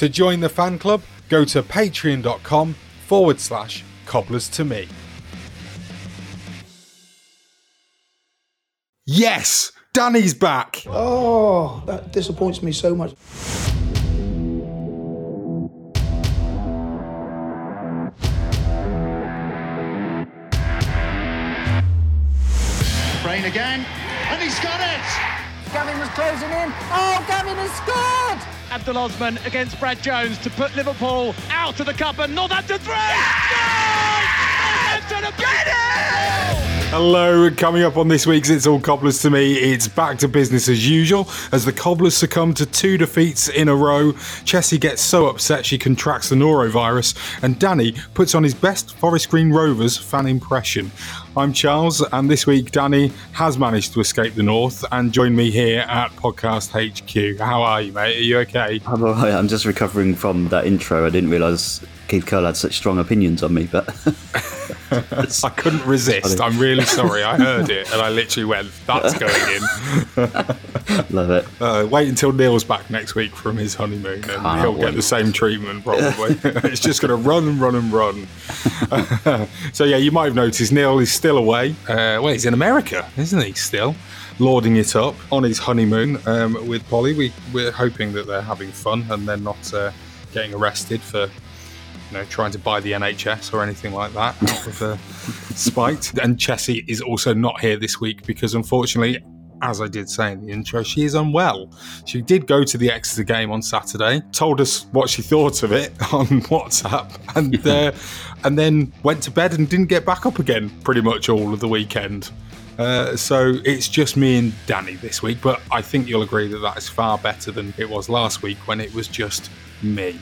To join the fan club, go to patreon.com forward slash cobblers to me. Yes! Danny's back! Oh, that disappoints me so much. Brain again, and he's got it! Gavin was closing in. Oh, Gavin has scored! Abdul Osman against Brad Jones to put Liverpool out of the cup and Northampton three. Get it! Hello, coming up on this week's It's All Cobblers to Me, it's back to business as usual as the Cobblers succumb to two defeats in a row. Chessie gets so upset she contracts the norovirus, and Danny puts on his best Forest Green Rovers fan impression. I'm Charles, and this week Danny has managed to escape the north and join me here at Podcast HQ. How are you, mate? Are you okay? I'm alright. I'm just recovering from that intro. I didn't realise Keith Curle had such strong opinions on me, but I couldn't resist. I'm really sorry. I heard it and I literally went, "That's going in." Love it. Uh, wait until Neil's back next week from his honeymoon, and Can't he'll wait. get the same treatment. Probably, it's just going to run and run and run. so yeah, you might have noticed Neil is still away. Uh, well, he's in America, isn't he? Still lording it up on his honeymoon um, with Polly. We we're hoping that they're having fun and they're not uh, getting arrested for you know, trying to buy the NHS or anything like that out of uh, spite. And Chessie is also not here this week because, unfortunately, as I did say in the intro, she is unwell. She did go to the Exeter game on Saturday, told us what she thought of it on WhatsApp, and uh, and then went to bed and didn't get back up again pretty much all of the weekend. Uh, so it's just me and Danny this week, but I think you'll agree that that is far better than it was last week when it was just me.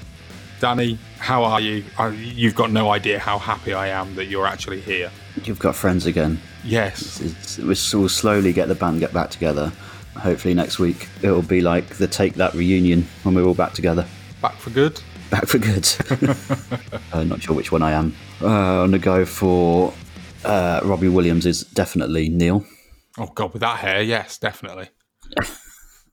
Danny, how are you? I, you've got no idea how happy I am that you're actually here. You've got friends again. Yes. It's, it's, we'll slowly get the band get back together. Hopefully next week it'll be like the Take That reunion when we're all back together. Back for good? Back for good. uh, not sure which one I am. Uh, I'm going to go for uh, Robbie Williams is definitely Neil. Oh, God, with that hair, yes, definitely.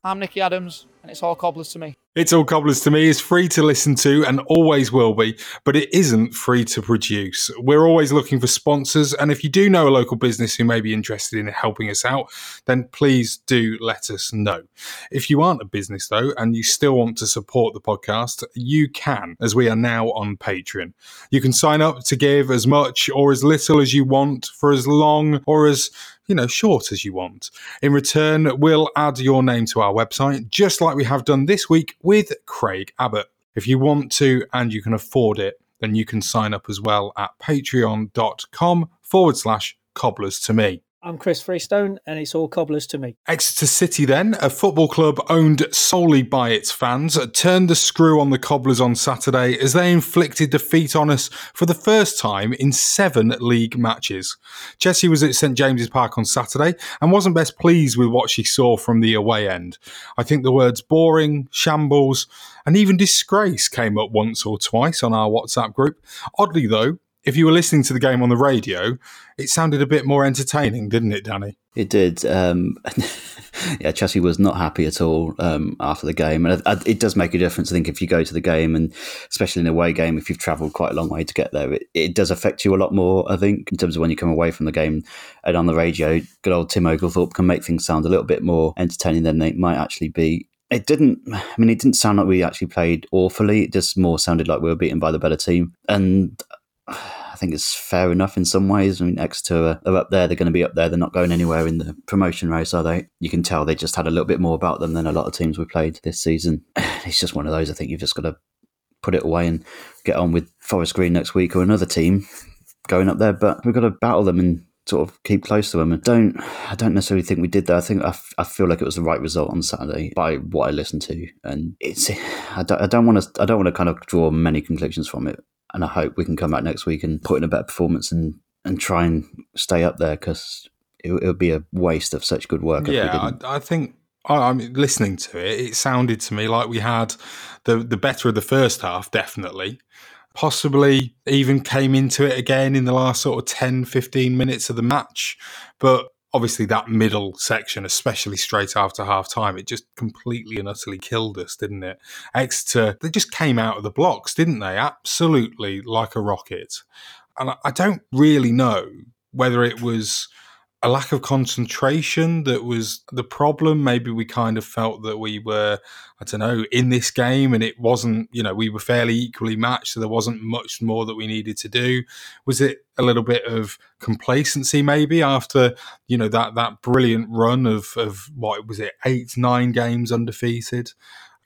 I'm Nicky Adams, and it's all cobblers to me. It's All Cobblers to me is free to listen to and always will be, but it isn't free to produce. We're always looking for sponsors, and if you do know a local business who may be interested in helping us out, then please do let us know. If you aren't a business though, and you still want to support the podcast, you can, as we are now on Patreon. You can sign up to give as much or as little as you want for as long or as you know, short as you want. In return, we'll add your name to our website, just like we have done this week with Craig Abbott. If you want to and you can afford it, then you can sign up as well at patreon.com forward slash cobblers to me. I'm Chris Freestone, and it's all cobblers to me. Exeter City, then, a football club owned solely by its fans, turned the screw on the Cobblers on Saturday as they inflicted defeat on us for the first time in seven league matches. Chessie was at St James's Park on Saturday and wasn't best pleased with what she saw from the away end. I think the words boring, shambles, and even disgrace came up once or twice on our WhatsApp group. Oddly, though, if you were listening to the game on the radio, it sounded a bit more entertaining, didn't it, Danny? It did. Um, yeah, Chessie was not happy at all um, after the game, and it does make a difference. I think if you go to the game, and especially in a away game, if you've travelled quite a long way to get there, it, it, does affect you a lot more. I think in terms of when you come away from the game and on the radio, good old Tim Oglethorpe can make things sound a little bit more entertaining than they might actually be. It didn't. I mean, it didn't sound like we actually played awfully. It just more sounded like we were beaten by the better team, and I think it's fair enough in some ways. I mean, Exeter are up there; they're going to be up there. They're not going anywhere in the promotion race, are they? You can tell they just had a little bit more about them than a lot of teams we played this season. It's just one of those. I think you've just got to put it away and get on with Forest Green next week or another team going up there. But we've got to battle them and sort of keep close to them. And don't I don't necessarily think we did that. I think I, f- I feel like it was the right result on Saturday by what I listened to, and it's I don't, I don't want to I don't want to kind of draw many conclusions from it and I hope we can come back next week and put in a better performance and and try and stay up there because it, it, would be a waste of such good work. Yeah, I, I, think. I, mean, listening to it, it sounded to me like we had the the better of the first half, definitely. Possibly even came into it again in the last sort of 10, 15 minutes of the match. But obviously that middle section, especially straight after half time, it just completely and utterly killed us, didn't it? Exeter, they just came out of the blocks, didn't they? Absolutely like a rocket. And I don't really know whether it was a lack of concentration that was the problem. Maybe we kind of felt that we were, I don't know, in this game and it wasn't, you know, we were fairly equally matched, so there wasn't much more that we needed to do. Was it a little bit of complacency maybe after, you know, that that brilliant run of of what was it, eight, nine games undefeated?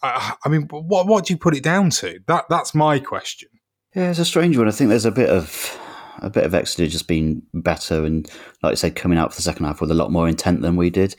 I, I mean, what what do you put it down to? That that's my question. Yeah, it's a strange one. I think there's a bit of a bit of Exeter just being better and, like I said, coming out for the second half with a lot more intent than we did.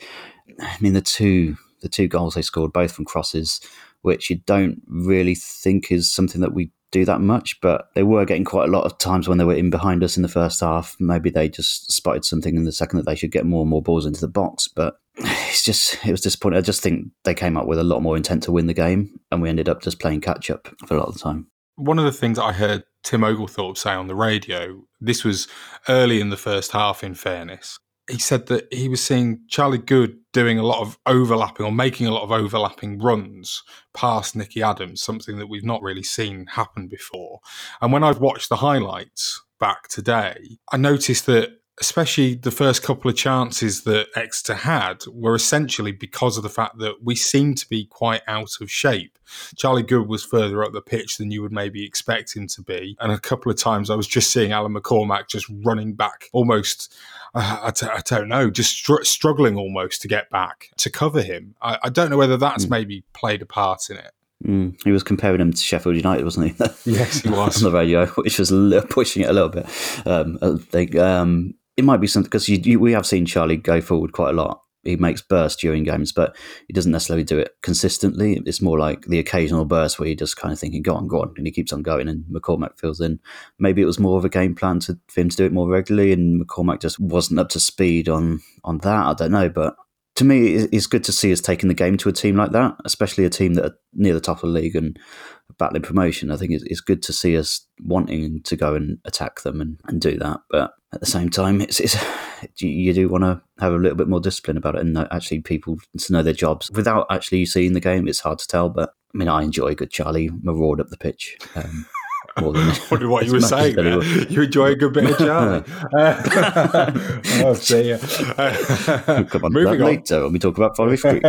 I mean, the two the two goals they scored, both from crosses, which you don't really think is something that we do that much, but they were getting quite a lot of times when they were in behind us in the first half. Maybe they just spotted something in the second that they should get more and more balls into the box. But it's just it was disappointing. I just think they came up with a lot more intent to win the game, and we ended up just playing catch up for a lot of the time. One of the things I heard Tim Oglethorpe say on the radio, this was early in the first half, in fairness. He said that he was seeing Charlie Goode doing a lot of overlapping or making a lot of overlapping runs past Nicky Adams, something that we've not really seen happen before. And when I've watched the highlights back today, I noticed that especially the first couple of chances that Exeter had were essentially because of the fact that we seemed to be quite out of shape. Charlie Goode was further up the pitch than you would maybe expect him to be. And a couple of times I was just seeing Alan McCormack just running back almost. Uh, I t- I don't know, just str- struggling almost to get back to cover him. I, I don't know whether that's mm. maybe played a part in it. Mm, he was comparing him to Sheffield United, wasn't he? yes, he was on the radio, which was pushing it a little bit. Um, I think um, it might be something because we have seen Charlie go forward quite a lot. He makes bursts during games, but he doesn't necessarily do it consistently. It's more like the occasional burst where you're just kind of thinking, "Go on, go on," and he keeps on going. And McCormack fills in. Maybe it was more of a game plan to, for him to do it more regularly, and McCormack just wasn't up to speed on on that. I don't know, but to me, it's good to see us taking the game to a team like that, especially a team that are near the top of the league and battling promotion. I think it's, good to see us wanting to go and attack them and, and do that. But at the same time, it's, it's you do want to have a little bit more discipline about it and actually people to know their jobs. Without actually seeing the game, it's hard to tell. But I mean, I enjoy good Charlie maraud up the pitch. Um, more than wondered what you were saying. There. You enjoy a good bit of Charlie. oh dear. Come on, moving on. later when we talk about Forest Green.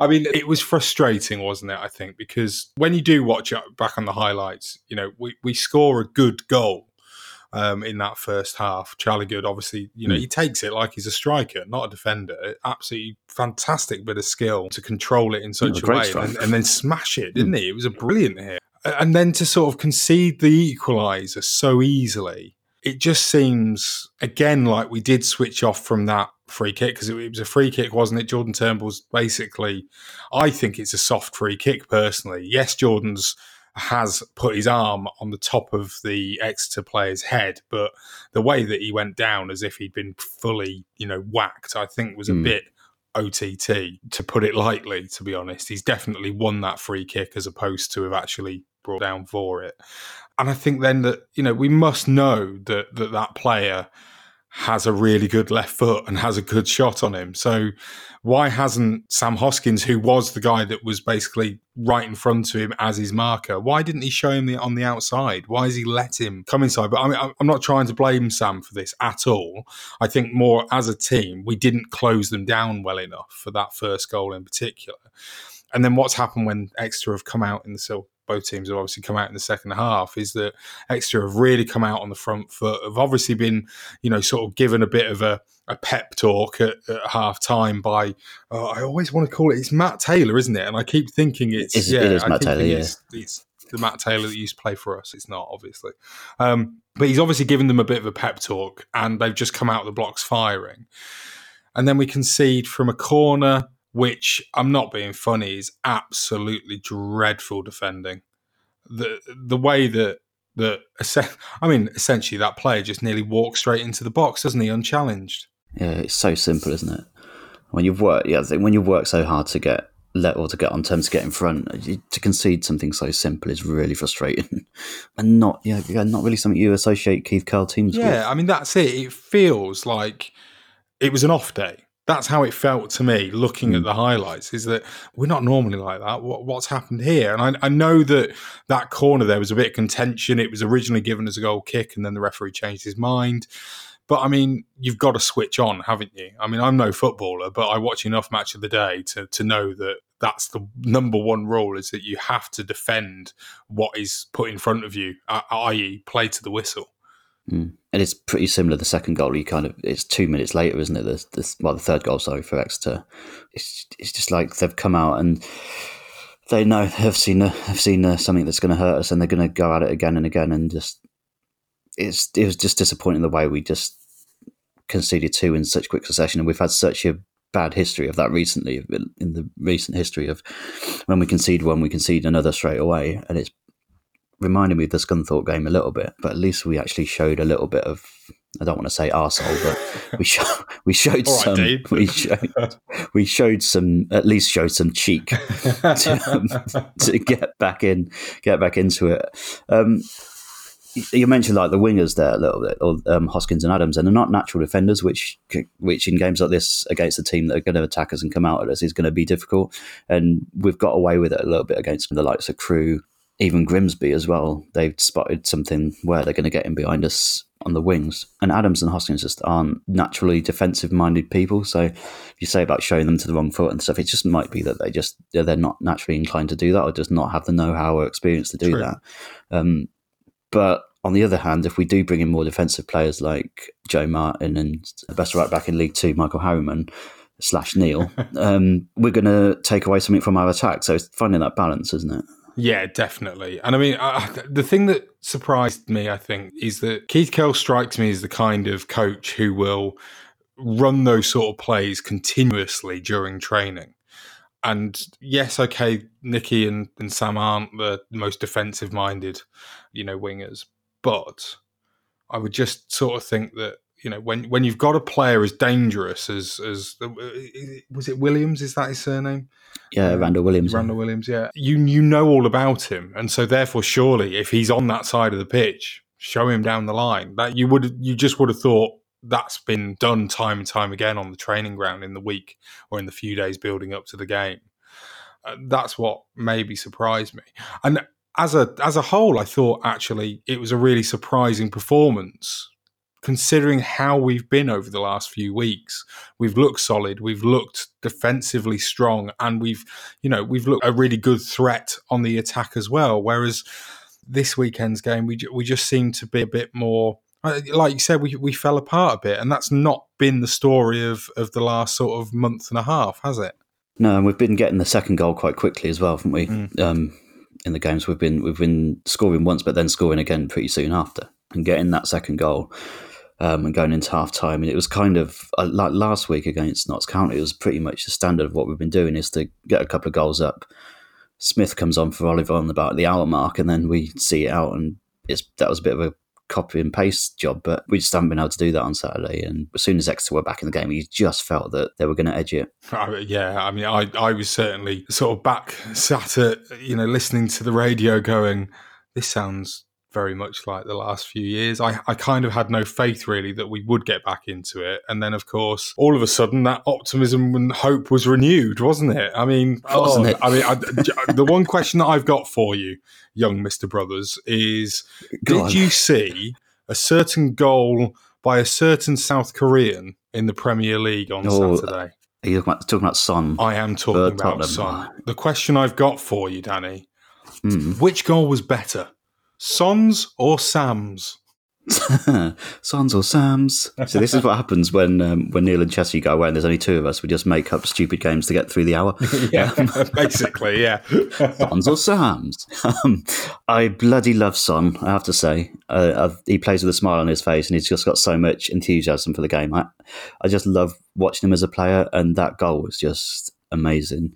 I mean, it was frustrating, wasn't it? I think because when you do watch it back on the highlights, you know, we we score a good goal. Um, in that first half, Charlie Goode obviously, you know, mm. he takes it like he's a striker, not a defender. Absolutely fantastic bit of skill to control it in such a way, and, and, then smash it, didn't mm. he? It was a brilliant hit and then to sort of concede the equaliser so easily, it just seems again like we did switch off from that free kick because it, it, was a free kick, wasn't it? Jordan Turnbull's basically, I think it's a soft free kick personally. Yes, Jordan's has put his arm on the top of the Exeter player's head, but the way that he went down as if he'd been fully, you know, whacked, I think was a mm. bit OTT, to put it lightly, to be honest. He's definitely won that free kick as opposed to have actually brought down for it. And I think then that, you know, we must know that that, that player has a really good left foot and has a good shot on him. So why hasn't Sam Hoskins, who was the guy that was basically right in front of him as his marker, why didn't he show him the, on the outside? Why has he let him come inside? But I mean, I'm not trying to blame Sam for this at all. I think more as a team, we didn't close them down well enough for that first goal in particular. And then what's happened when Exeter have come out in the both teams have obviously come out in the second half is that Exeter have really come out on the front foot, have obviously been, you know, sort of given a bit of a, a pep talk at, at half time by, uh, I always want to call it, it's Matt Taylor, isn't it? And I keep thinking it's, it's yeah, it is Matt Taylor, yeah. It's, it's, the Matt Taylor that used to play for us. It's not, obviously. Um, but he's obviously given them a bit of a pep talk and they've just come out of the blocks firing. And then we concede from a corner which I'm not being funny is absolutely dreadful defending. The the way that that I mean, essentially that player just nearly walks straight into the box, doesn't he, unchallenged? Yeah, it's so simple, isn't it? When you've worked, yeah, when you work so hard to get let or to get on terms to get in front, to concede something so simple is really frustrating, and not yeah, not really something you associate Keith Curle teams yeah, with. Yeah, I mean that's it. It feels like it was an off day that's how it felt to me looking mm. at hmm. the highlights is that we're not normally like that. What, what's happened here? And I, I, know that that corner there was a bit of contention. It was originally given as a goal kick and then the referee changed his mind. But i mean you've got to switch on haven't you? I mean i'm no footballer but i watch enough match of the day to, to know that that's the number one rule is that you have to defend what is put in front of you i.e play to the whistle Mm. And it's pretty similar. The second goal, you kind of it's two minutes later, isn't it? The, the well, the third goal, sorry, for Exeter. It's it's just like they've come out and they know they've seen have seen a, something that's going to hurt us, and they're going to go at it again and again. And just it's it was just disappointing the way we just conceded two in such quick succession, and we've had such a bad history of that recently in the recent history of when we concede one, we concede another straight away, and it's reminded me of the Scunthorpe game a little bit, but at least we actually showed a little bit of. I don't want to say arsehole, but we showed we showed right, some Dave. we showed we showed some at least showed some cheek to, um, to get back in get back into it. Um, you mentioned like the wingers there a little bit, or um, Hoskins and Adams, and they're not natural defenders, which which in games like this against a team that are going to attack us and come out at us is going to be difficult. And we've got away with it a little bit against the likes of Crewe, even Grimsby as well, they've spotted something where they're going to get in behind us on the wings. And Adams and Hoskins just aren't naturally defensive minded people. So if you say about showing them to the wrong foot and stuff, it just might be that they just they're not naturally inclined to do that or just not have the know how or experience to do True. that. Um, but on the other hand, if we do bring in more defensive players like Joe Martin and the best right back in League Two, Michael Harriman, slash Neil, um, we're going to take away something from our attack. So it's finding that balance, isn't it? Yeah, definitely. And I mean, uh, the thing that surprised me, I think, is that Keith Curle strikes me as the kind of coach who will run those sort of plays continuously during training. And yes, okay, Nicky and, and Sam aren't the most defensive minded, you know, wingers, but I would just sort of think that you know when when you've got a player as dangerous as as uh, was it Williams? Is that his surname? Yeah, Randell Williams. Randell Williams. Yeah, you you know all about him, and so therefore, surely, if he's on that side of the pitch, show him down the line. That you would you just would have thought that's been done time and time again on the training ground in the week or in the few days building up to the game. Uh, that's what maybe surprised me, and as a as a whole, I thought actually it was a really surprising performance considering how we've been over the last few weeks. We've looked solid, we've looked defensively strong, and we've, you know, we've looked a really good threat on the attack as well. Whereas this weekend's game, we we just seem to be a bit more. Uh, like you said, we, we fell apart a bit, and that's not been the story of, of the last sort of month and a half, has it? No, and we've been getting the second goal quite quickly as well, haven't we? Mm. Um, in the games we've been we've been scoring once, but then scoring again pretty soon after, and getting that second goal. Um, and going into half time, and it was kind of uh, like last week against Notts County. It was pretty much the standard of what we've been doing is to get a couple of goals up. Smith comes on for Oliver on about the hour mark, and then we see it out, and it's that was a bit of a copy and paste job, but we just haven't been able to do that on Saturday. And as soon as Exeter were back in the game, you just felt that they were going to edge it. yeah, I mean, I, I was certainly sort of back sat at, you know, listening to the radio going, this sounds very much like the last few years. I, I kind of had no faith really that we would get back into it. And then, of course, all of a sudden that optimism and hope was renewed, wasn't it? I mean, wasn't oh, it? I mean, I, the one question that I've got for you, young Mr. Brothers, is Go did on. you see a certain goal by a certain South Korean in the Premier League on oh, Saturday? Are you talking about, talking about Son? I am talking about Son. The question I've got for you, Danny, mm. which goal was better? Sons or Sams? Sons or Sams. So this is what happens when um, when Neil and Chessie go away and there's only two of us. We just make up stupid games to get through the hour. yeah, basically, yeah. Sons or Sams. Um, I bloody love Son. I have to say, uh, he plays with a smile on his face and he's just got so much enthusiasm for the game. I, I just love watching him as a player, and that goal was just amazing.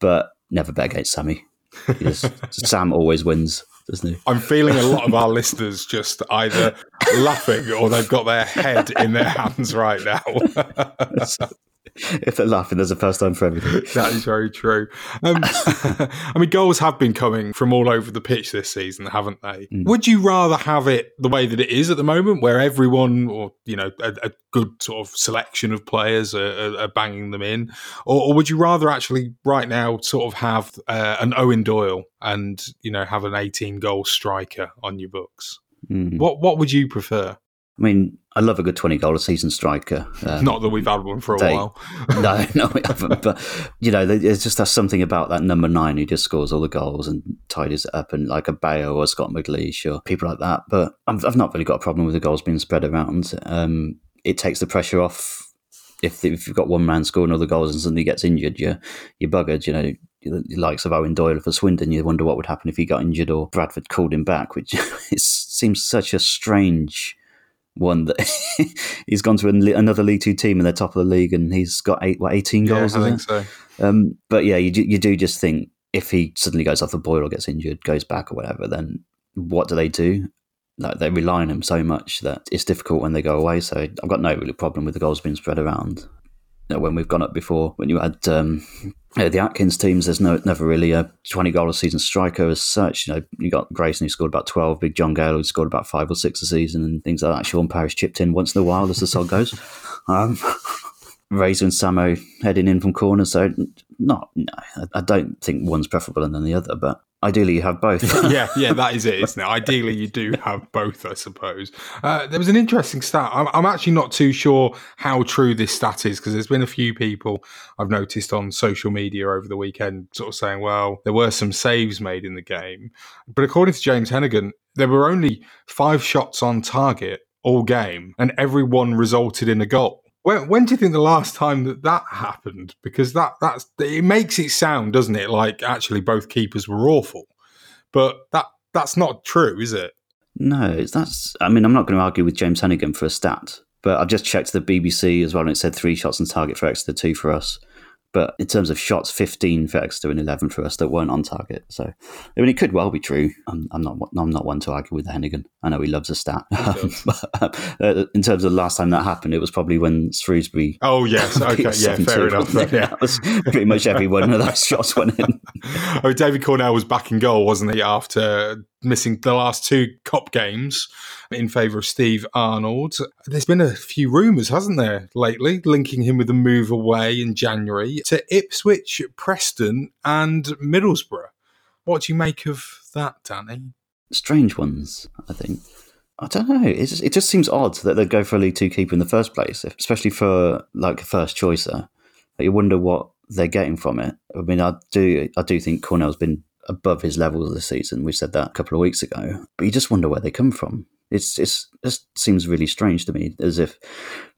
But never bet against Sammy. Just, Sam always wins doesn't he? I'm feeling a lot of our listeners just either laughing or they've got their head in their hands right now. if they're laughing, there's a first time for everything. That is very true. Um, I mean, goals have been coming from all over the pitch this season, haven't they? Mm. Would you rather have it the way that it is at the moment, where everyone, or you know, a, a good sort of selection of players are, are, banging them in, or, or, would you rather actually right now sort of have uh, an Eoin Doyle and you know have an 18 goal striker on your books? Mm. What what would you prefer? I mean, I love a good 20 goal a season striker. Um, Not that we've had one for a they, while. no, no, we haven't. But, you know, there's just there's something about that number nine who just scores all the goals and tidies it up, and like a Bayo or Scott McGleish or people like that. But I've, I've not really got a problem with the goals being spread around. Um, it takes the pressure off. If, if you've got one man scoring all the goals and suddenly gets injured, you're, you're buggered. You know, the likes of Eoin Doyle for Swindon, you wonder what would happen if he got injured or Bradford called him back, which it seems such a strange one that he's gone to another League Two team and they're top of the league and he's got eight, what, 18 goals? Yeah, I think so. Um, but yeah, you do, you do just think if he suddenly goes off the boil or gets injured, goes back or whatever, then what do they do? Like they rely on him so much that it's difficult when they go away. So I've got no really problem with the goals being spread around know, when we've gone up before, when you had um, the Atkins teams, there's no never really a 20 goal a season striker as such. You know, you got Grayson who scored about 12, Big John Gayle who scored about five or six a season, and things like that. Sean Parrish chipped in once in a while as the sod goes. Um, Razor and Samo heading in from corners. So, not, no, I don't think one's preferable than the other, but ideally you have both. yeah, yeah, that is it, isn't it? Ideally, you do have both, I suppose. Uh, there was an interesting stat. I'm, I'm, actually not too sure how true this stat is because there's been a few people I've noticed on social media over the weekend sort of saying, well, there were some saves made in the game. But according to James Hennigan, there were only five shots on target all game, and every one resulted in a goal. When, when do you think the last time that that happened? Because that that's it makes it sound, doesn't it, like actually both keepers were awful, but that that's not true, is it? No, that's. I mean, I'm not going to argue with James Hennigan for a stat, but I've just checked the BBC as well, and it said three shots on target for Exeter, two for us. But in terms of shots, 15 for Exeter and 11 for us that weren't on target. So, I mean, it could well be true. I'm, I'm not I'm not one to argue with Hennigan. I know he loves a stat. but, uh, in terms of the last time that happened, it was probably when Shrewsbury. Oh, yes. Okay. yeah, fair enough. Yeah. That was pretty much every one of those shots went in. oh, David Cornell was back in goal, wasn't he, after missing the last two Cup games in favour of Steve Arnold. There's been a few rumours, hasn't there, lately, linking him with a move away in January to Ipswich, Preston, and Middlesbrough. What do you make of that, Danny? Strange ones, I think. I don't know. It just, it just seems odd that they'd go for a League Two keeper in the first place, especially for like a first choicer. You wonder what they're getting from it. I mean, I do, I do think Cornell's been above his levels this season. We said that a couple of weeks ago, but you just wonder where they come from. It's it's it seems really strange to me, as if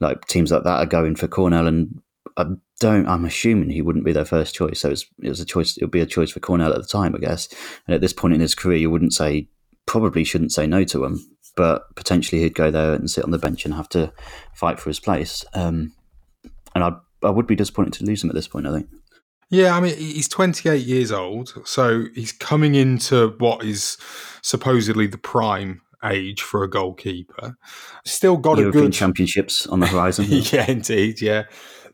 like teams like that are going for Cornell and I don't. I'm assuming he wouldn't be their first choice. So it was, it was a choice. It would be a choice for Cornell at the time, I guess. And at this point in his career, you wouldn't say probably shouldn't say no to him, but potentially he'd go there and sit on the bench and have to fight for his place. Um, and I I would be disappointed to lose him at this point. I think. Yeah, I mean he's 28 years old, so he's coming into what is supposedly the prime age for a goalkeeper. Still got European a good championships on the horizon. yeah, indeed. Yeah,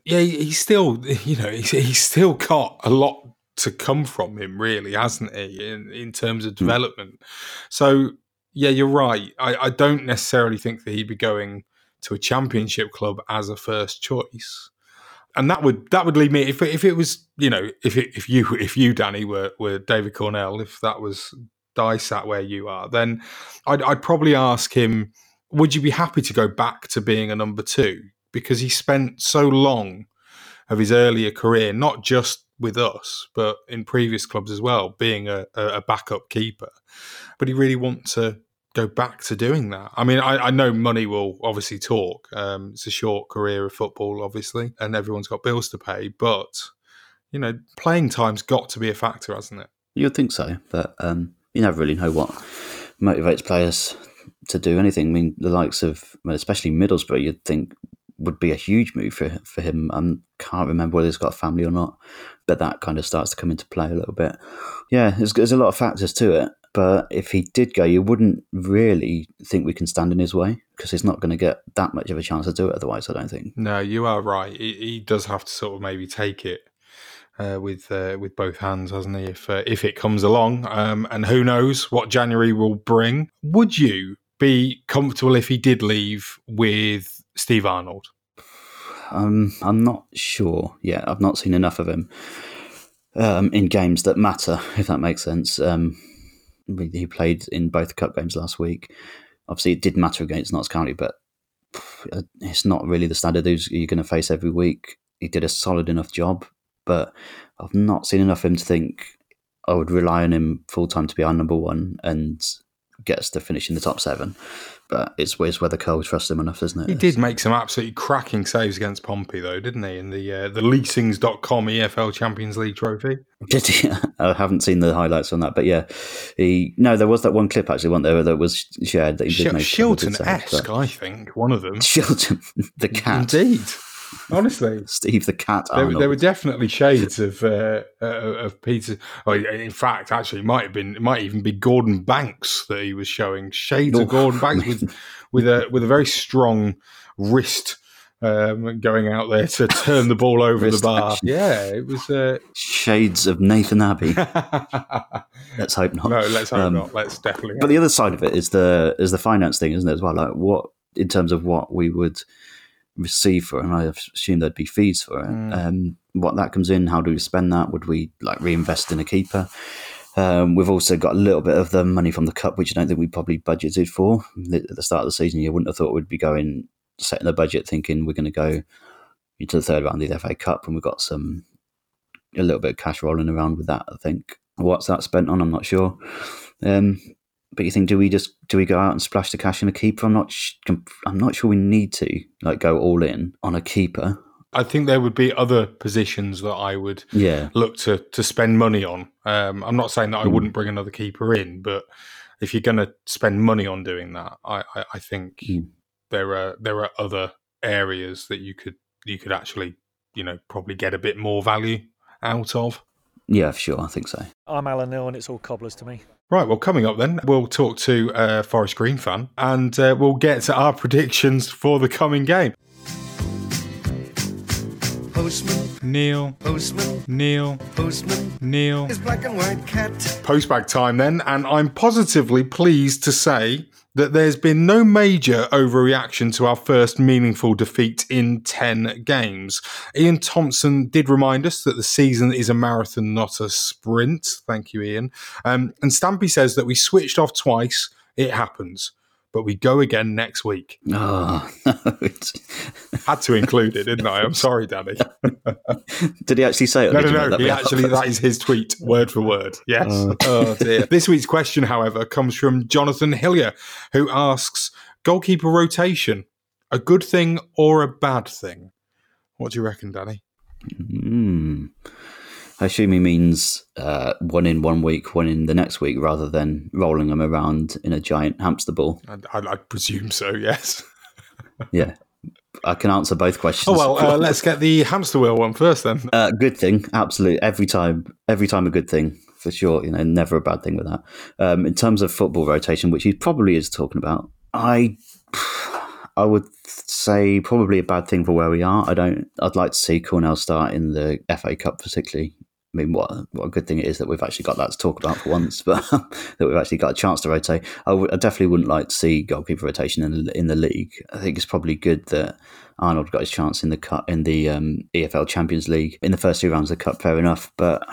yeah. He's still, you know, he's, he's still got a lot to come from him, really, hasn't he? In in terms of development. Mm. So yeah, you're right. I, I don't necessarily think that he'd be going to a championship club as a first choice and that would that would lead me if if it was you know if if you if you Danny were were David Cornell if that was die sat where you are then I'd, I'd probably ask him would you be happy to go back to being a number two? Because he spent so long of his earlier career not just with us but in previous clubs as well being a, a backup keeper. But he really wants to go back to doing that. I mean, I, I know money will obviously talk. Um, it's a short career of football, obviously, and everyone's got bills to pay. But you know, playing time's got to be a factor, hasn't it? You'd think so, but um, you never really know what motivates players to do anything. I mean, the likes of, well, especially Middlesbrough, you'd think would be a huge move for for him. I can't remember whether he's got a family or not, but that kind of starts to come into play a little bit. Yeah, there's, there's a lot of factors to it. But if he did go, you wouldn't really think we can stand in his way because he's not going to get that much of a chance to do it otherwise, I don't think. No, you are right. He, he does have to sort of maybe take it uh, with uh, with both hands, hasn't he? If uh, if it comes along, um, and who knows what January will bring. Would you be comfortable if he did leave with Steve Arnold? Um, I'm not sure yet. I've not seen enough of him um, in games that matter, if that makes sense. Um, he played in both cup games last week. Obviously, it did matter against Notts County, but uh, it's not really the standard you're going to face every week. He did a solid enough job, but I've not seen enough of him to think I would rely on him full time to be our number one and get us to finish in the top seven. But it's, it's whether Cole trusts him enough, isn't it? He did make some absolutely cracking saves against Pompey, though, didn't he? In the uh, the Leasings.com EFL Champions League trophy. Did he? I haven't seen the highlights on that, but yeah, he no, there was that one clip actually, wasn't there, that was shared that he did Sh- make Shilton esque, I think, one of them. Shilton, the cat, indeed. Honestly, Steve the cat. There, there, were definitely shades of uh, uh, of Peter. Oh, in fact, actually, it might have been. It might even be Gordon Banks that he was showing shades of Gordon Banks with with a with a very strong wrist. Um, going out there to turn the ball over the bar. Action. Yeah, it was uh... shades of Nathan Abbey. let's hope not. No, let's hope um, not. Let's definitely. But the other side of it is the is the finance thing, isn't it? As well, like what in terms of what we would receive for it, and I assume there'd be fees for it. Mm. Um, what that comes in, how do we spend that? Would we like reinvest in a keeper? Um, we've also got a little bit of the money from the cup, which I don't think we probably budgeted for at the start of the season. You wouldn't have thought we'd be going setting the budget, thinking we're going to go into the third round of the FA Cup, and we've got some a little bit of cash rolling around with that. I think what's that spent on? I'm not sure. Um, but you think, do we just do we go out and splash the cash in a keeper? I'm not. Sh- I'm not sure we need to like go all in on a keeper. I think there would be other positions that I would yeah. look to to spend money on. Um, I'm not saying that I mm. wouldn't bring another keeper in, but if you're going to spend money on doing that, I, I, I think mm. there are there are other areas that you could you could actually you know probably get a bit more value out of. Yeah, for sure. I think so. I'm Alan Neil, and it's all cobblers to me. Right, well, coming up then, we'll talk to a Forest Green fan and uh, we'll get to our predictions for the coming game. Postman. Neil. Postman. Neil. Postman. Neil. His black and white cat. Postbag time then, and I'm positively pleased to say that there's been no major overreaction to our first meaningful defeat in 10 games. Ian Thompson did remind us that the season is a marathon, not a sprint. Thank you, Ian. Um, and Stampy says that we switched off twice. It happens but we go again next week. Oh, no. Had to include it, didn't I? I'm sorry, Danny. Did he actually say it? No, no, no. He actually, that is his tweet, word for word. Yes. Oh. oh, dear. This week's question, however, comes from Jonathan Hillier, who asks goalkeeper rotation, a good thing or a bad thing? What do you reckon, Danny? Mm. I assume he means uh, one in one week, one in the next week, rather than rolling them around in a giant hamster ball. I, I, I presume so. Yes. yeah, I can answer both questions. Oh well, uh, let's get the hamster wheel one first then. Uh, good thing, absolutely. Every time, every time a good thing for sure. You know, never a bad thing with that. Um, in terms of football rotation, which he probably is talking about, I, I would say probably a bad thing for where we are. I don't. I'd like to see Cornell start in the FA Cup, particularly. I mean, what what a good thing it is that we've actually got that to talk about for once, but that we've actually got a chance to rotate. I, w- I definitely wouldn't like to see goalkeeper rotation in in the league. I think it's probably good that Arnold got his chance in the cut in the um, EFL Champions League in the first two rounds of the cup. Fair enough, but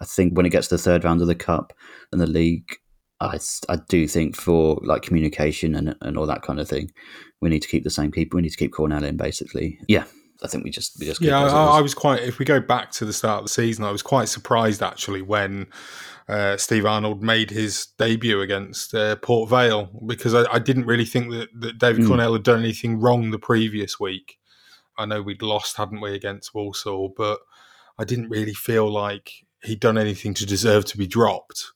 I think when it gets to the third round of the cup and the league, I, I do think for like communication and, and all that kind of thing, we need to keep the same people. We need to keep Cornell in, basically. Yeah, I think we just we just yeah. I, I, was quite. If we go back to the start of the season, I was quite surprised actually when uh, Steve Arnold made his debut against uh, Port Vale because I, I, didn't really think that, that David mm. Cornell had done anything wrong the previous week. I know we'd lost, hadn't we, against Walsall, but I didn't really feel like he'd done anything to deserve to be dropped.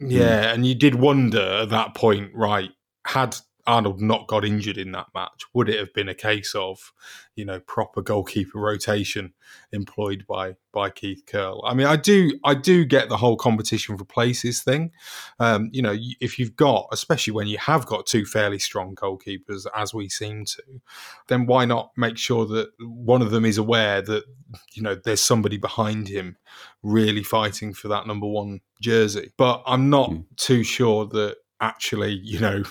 Mm. Yeah, and you did wonder at that point, right? Had Arnold not got injured in that match, would it have been a case of, you know, proper goalkeeper rotation employed by by Keith Curle? I mean, I do I do get the whole competition for places thing. Um, you know, if you've got, especially when you have got two fairly strong goalkeepers, as we seem to, then why not make sure that one of them is aware that you know there's somebody behind him really fighting for that number one jersey. But I'm not mm. too sure that actually, you know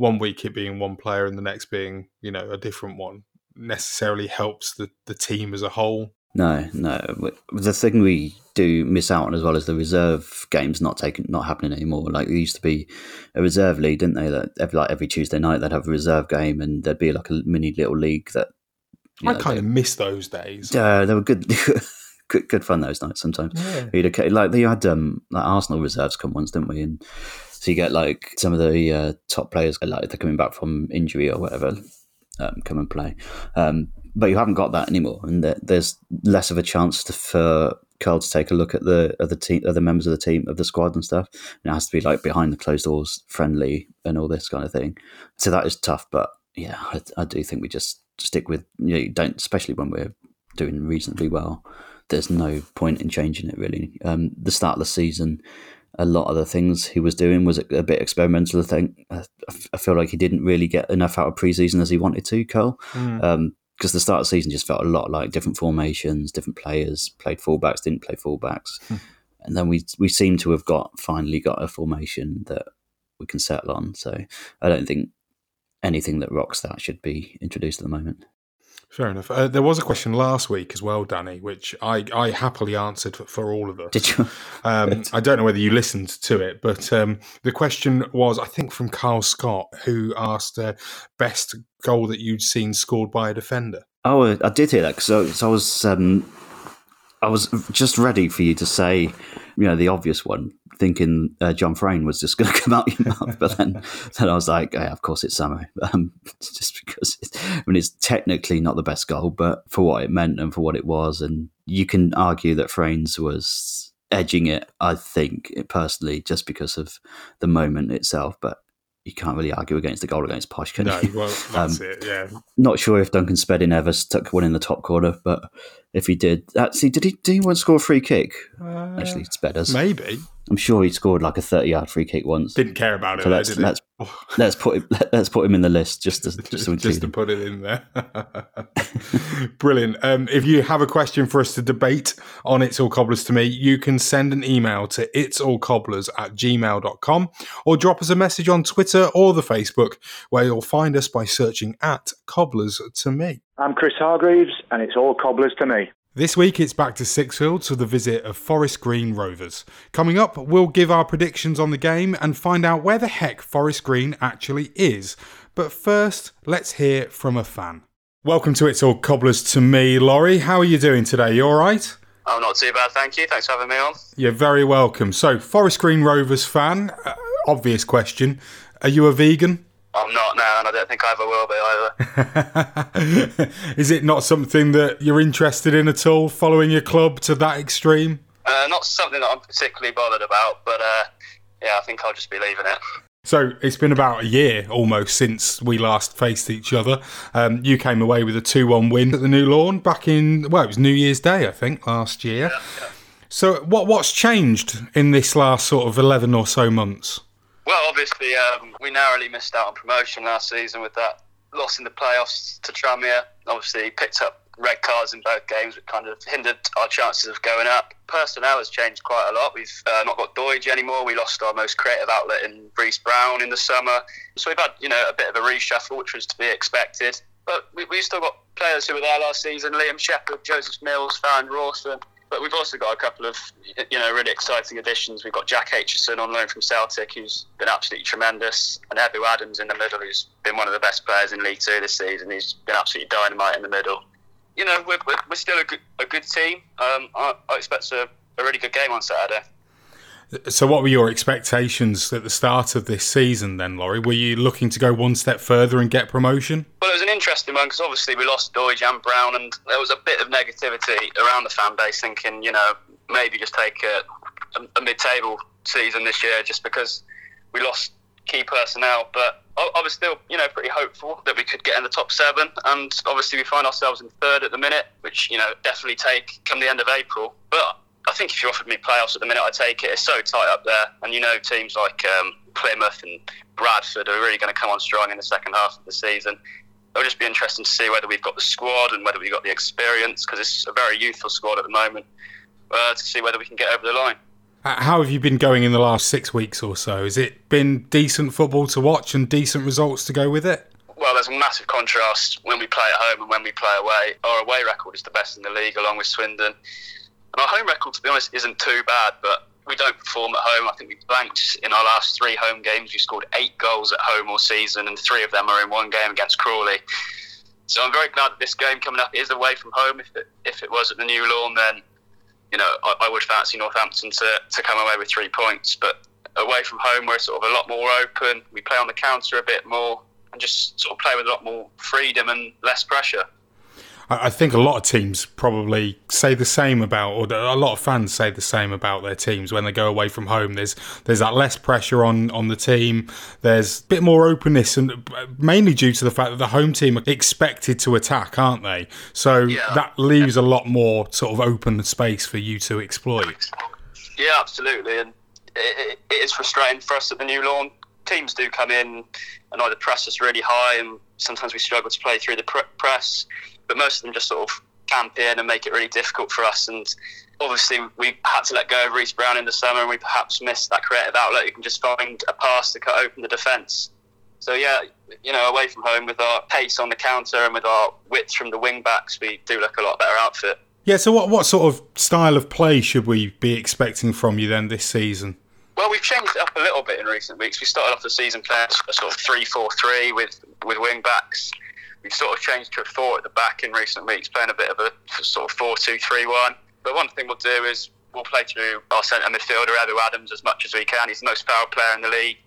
one week it being one player and the next being you know a different one necessarily helps the the team as a whole. No, no. The thing we do miss out on as well is the reserve games not taking, not happening anymore. Like there used to be a reserve league, didn't they? That every like every Tuesday night they'd have a reserve game, and there'd be like a mini little league that. I know, kind of miss those days. Yeah, they were good. good, good fun those nights sometimes. Yeah. Like you had um, like Arsenal reserves come once, didn't we? And so you get like some of the uh, top players, like they're coming back from injury or whatever, um, come and play. Um, but you haven't got that anymore, and there's less of a chance to, for Carl to take a look at the other team, other members of the team, of the squad and stuff. And it has to be like behind the closed doors, friendly, and all this kind of thing. So that is tough. But yeah, I, I do think we just stick with you know, don't, especially when we're doing reasonably well. There's no point in changing it really. Um, the start of the season, a lot of the things he was doing was a, bit experimental. I think I, feel like he didn't really get enough out of preseason as he wanted to, Curle. Mm. Um, because the start of the season just felt a lot like different formations, different players played fullbacks, didn't play fullbacks, hmm. and then we we seem to have got finally got a formation that we can settle on. So I don't think anything that rocks that should be introduced at the moment. Fair enough. Uh, there was a question last week as well, Danny, which I, I happily answered for, for all of us. Did you? Um, I don't know whether you listened to it, but um, the question was, I think, from Carl Scott, who asked uh, best goal that you'd seen scored by a defender. Oh, I did hear that because I, I was um, I was just ready for you to say, you know, the obvious one, thinking uh, John Frain was just going to come out your mouth. But then, then I was like, yeah, of course it's Samo. Um, just because, I mean, it's technically not the best goal, but for what it meant and for what it was. And you can argue that Frain's was edging it, I think, personally, just because of the moment itself. But you can't really argue against the goal against Posh, can no, you? well, that's um, it, yeah. Not sure if Duncan Spedding ever stuck one in the top corner, but if he did, actually, did he? Did he once score a free kick? Uh, actually, it's better. Maybe. I'm sure he scored like a 30 yard free kick once. Didn't care about it. So though, let's, let's, let's put him, let, us put him in the list just to just, to, just to put it in there. Brilliant. Um, if you have a question for us to debate on It's All Cobblers to me, you can send an email to it's all cobblers at gmail.com or drop us a message on Twitter or the Facebook where you'll find us by searching at Cobblers to me. I'm Chris Hargreaves and it's all Cobblers to me. This week it's back to Sixfields for the visit of Forest Green Rovers. Coming up, we'll give our predictions on the game and find out where the heck Forest Green actually is. But first, let's hear from a fan. Welcome to It's All Cobblers to me, Laurie. How are you doing today? You all right? I'm not too bad, thank you. Thanks for having me on. You're very welcome. So, Forest Green Rovers fan, uh, obvious question. Are you a vegan? I'm not now, and I don't think I ever will be either. Is it not something that you're interested in at all, following your club to that extreme? Uh, not something that I'm particularly bothered about, but uh, yeah, I think I'll just be leaving it. So it's been about a year almost since we last faced each other. Um, you came away with a 2 1 win at the New Lawn back in, well, it was New Year's Day, I think, last year. Yeah, yeah. So what what's changed in this last sort of 11 or so months? Well, obviously, um, we narrowly missed out on promotion last season with that loss in the playoffs to Tranmere. Obviously, picked up red cards in both games, which kind of hindered our chances of going up. Personnel has changed quite a lot. We've uh, not got Doidge anymore. We lost our most creative outlet in Reece Brown in the summer. So we've had, you know, a bit of a reshuffle, which was to be expected. But we, have still got players who were there last season: Liam Shepherd, Joseph Mills, Farron Rawson. But we've also got a couple of, you know, really exciting additions. We've got Jack Aitchison on loan from Celtic, who's been absolutely tremendous, and Ebou Adams in the middle, who's been one of the best players in League Two this season. He's been absolutely dynamite in the middle. You know, we're, we're, still a good, a good team. Um, I, I expect a, a really good game on Saturday. So, what were your expectations at the start of this season then, Laurie? Were you looking to go one step further and get promotion? Well, it was an interesting one because obviously we lost Doidge and Brown, and there was a bit of negativity around the fan base thinking, you know, maybe just take a, a, a mid table season this year just because we lost key personnel. But I, I, was still, you know, pretty hopeful that we could get in the top seven, and obviously we find ourselves in third at the minute, which, you know, definitely take come the end of April. But I think if you offered me playoffs at the minute, I'd take it. It's so tight up there, and you know teams like um, Plymouth and Bradford are really going to come on strong in the second half of the season. It'll just be interesting to see whether we've got the squad and whether we've got the experience, because it's a very youthful squad at the moment, uh, to see whether we can get over the line. How have you been going in the last six weeks or so? Has it been decent football to watch and decent results to go with it? Well, there's a massive contrast when we play at home and when we play away. Our away record is the best in the league, along with Swindon. And our home record, to be honest, isn't too bad, but we don't perform at home. I think we blanked in our last three home games. We scored eight goals at home all season, and three of them are in one game against Crawley. So I'm very glad that this game coming up is away from home. If it, if it was at the New Lawn, then you know I, I would fancy Northampton to, to come away with three points. But away from home, we're sort of a lot more open. We play on the counter a bit more, and just sort of play with a lot more freedom and less pressure. I think a lot of teams probably say the same about, or a lot of fans say the same about their teams when they go away from home. There's there's that less pressure on on the team. There's a bit more openness, and uh, mainly due to the fact that the home team are expected to attack, aren't they? So yeah. that leaves a lot more sort of open space for you to exploit. Yeah, absolutely, and it, it is frustrating for us at the new lawn. Teams do come in and either press us really high, and sometimes we struggle to play through the press but most of them just sort of camp in and make it really difficult for us. And obviously, we had to let go of Reece Brown in the summer, and we perhaps missed that creative outlet. You can just find a pass to cut open the defence. So yeah, you know, away from home with our pace on the counter and with our width from the wing backs, we do look a lot better outfit. Yeah. So what what sort of style of play should we be expecting from you then this season? Well, we've changed it up a little bit in recent weeks. We started off the season playing a sort of three-four-three with with wing backs we've sort of changed to a four at the back in recent weeks, playing a bit of a sort of four-two-three-one. But one thing we'll do is we'll play through our centre midfielder, Ebou Adams, as much as we can. He's the most powerful player in the league.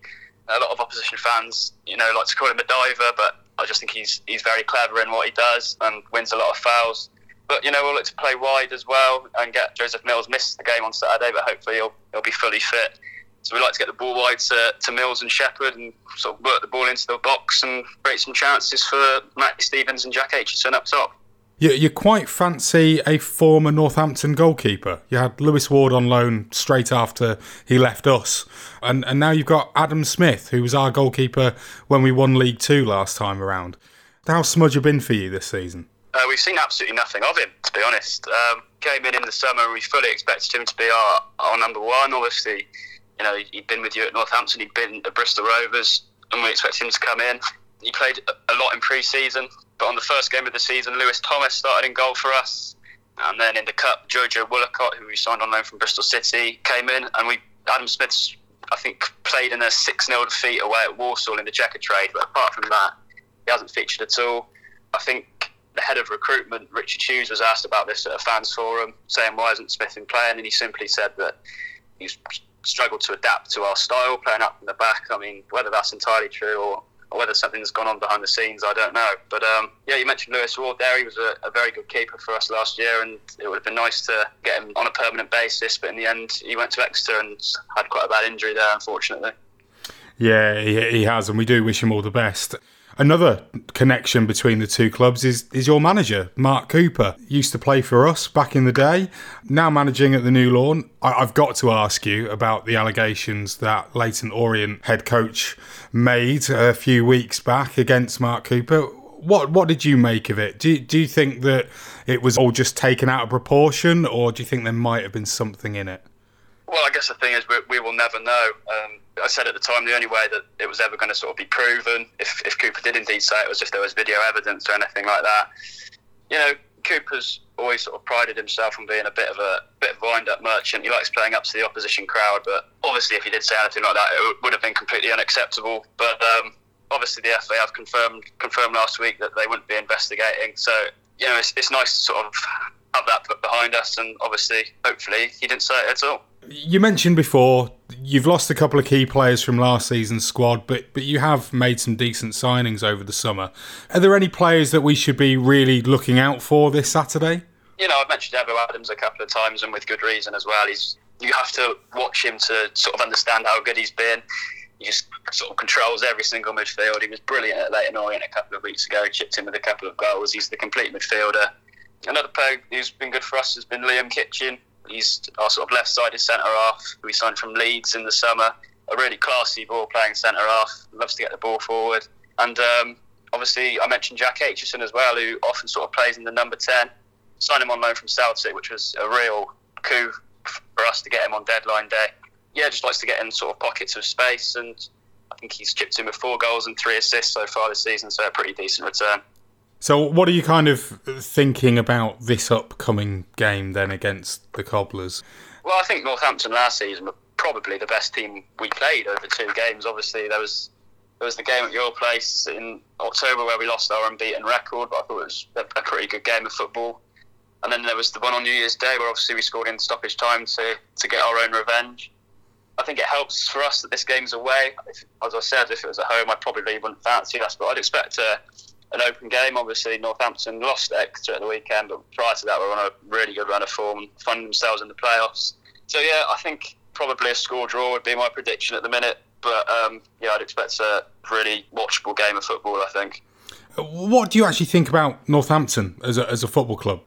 A lot of opposition fans, you know, like to call him a diver, but I just think he's he's very clever in what he does and wins a lot of fouls. But you know, we'll look to play wide as well and get Joseph Mills missed the game on Saturday, but hopefully he'll he'll be fully fit. So we like to get the ball wide to, to Mills and Shepherd and sort of work the ball into the box and create some chances for Matty Stevens and Jack Aitchison up top. You, you quite fancy a former Northampton goalkeeper. You had Lewis Ward on loan straight after he left us. And, and now you've got Adam Smith, who was our goalkeeper when we won League Two last time around. How's Smudger been for you this season? Uh, we've seen absolutely nothing of him, to be honest. Um, came in in the summer and we fully expected him to be our, our number one. Obviously, you know, he'd been with you at Northampton, he'd been at Bristol Rovers, and we expect him to come in. He played a lot in pre-season, but on the first game of the season, Lewis Thomas started in goal for us, and then in the cup, Jojo Wollacott, who we signed on loan from Bristol City, came in, and we Adam Smith's I think played in a six 0 defeat away at Walsall in the Checkatrade, but apart from that, he hasn't featured at all. I think the head of recruitment, Richard Hughes, was asked about this at a fans forum, saying why isn't Smith in playing, and he simply said that he's struggled to adapt to our style, playing up from the back. I mean, whether that's entirely true or, whether something's gone on behind the scenes, I don't know. But um, yeah, you mentioned Lewis Ward there. He was a, a, very good keeper for us last year, and it would have been nice to get him on a permanent basis. But in the end, he went to Exeter and had quite a bad injury there, unfortunately. Yeah, he has, and we do wish him all the best. Another connection between the two clubs is, is your manager, Mark Cooper. Used to play for us back in the day, now managing at the New Lawn. I, have got to ask you about the allegations that Leyton Orient head coach made a few weeks back against Mark Cooper. What what did you make of it? Do, do you think that it was all just taken out of proportion, or do you think there might have been something in it? Well, I guess the thing is, we, we will never know. Um, I said at the time the only way that it was ever going to sort of be proven, if, if Cooper did indeed say it, was if there was video evidence or anything like that. You know, Cooper's always sort of prided himself on being a bit of a bit of wind-up merchant. He likes playing up to the opposition crowd, but obviously, if he did say anything like that, it would have been completely unacceptable. But um, obviously, the FA have confirmed confirmed last week that they wouldn't be investigating. So you know, it's, it's nice to sort of have that put behind us, and obviously, hopefully, he didn't say it at all. You mentioned before you've lost a couple of key players from last season's squad, but but you have made some decent signings over the summer. Are there any players that we should be really looking out for this Saturday? You know, I've mentioned Ebou Adams a couple of times, and with good reason as well. He's you have to watch him to sort of understand how good he's been. He just sort of controls every single midfield. He was brilliant at Leyton Orient a couple of weeks ago. Chipped in with a couple of goals. He's the complete midfielder. Another player who's been good for us has been Liam Kitching. He's our sort of left-sided centre half we signed from Leeds in the summer. A really classy ball-playing centre half. Loves to get the ball forward. And um, obviously, I mentioned Jack Aitchison as well, who often sort of plays in the number ten. Signed him on loan from Celtic, which was a real coup for us to get him on deadline day. Yeah, just likes to get in sort of pockets of space, and I think he's chipped in with four goals and three assists so far this season, so a pretty decent return. So, what are you kind of thinking about this upcoming game then against the Cobblers? Well, I think Northampton last season were probably the best team we played over two games. Obviously, there was there was the game at your place in October where we lost our unbeaten record, but I thought it was a, pretty good game of football. And then there was the one on New Year's Day where obviously we scored in stoppage time to, to get our own revenge. I think it helps for us that this game's away. If, as I said, if it was at home, I probably wouldn't fancy us, but I'd expect a an open game. Obviously, Northampton lost Exeter at the weekend, but prior to that, we were on a really good run of form and finding themselves in the playoffs. So, yeah, I think probably a score draw would be my prediction at the minute. But, um, yeah, I'd expect a really watchable game of football, I think. What do you actually think about Northampton as a, as a football club?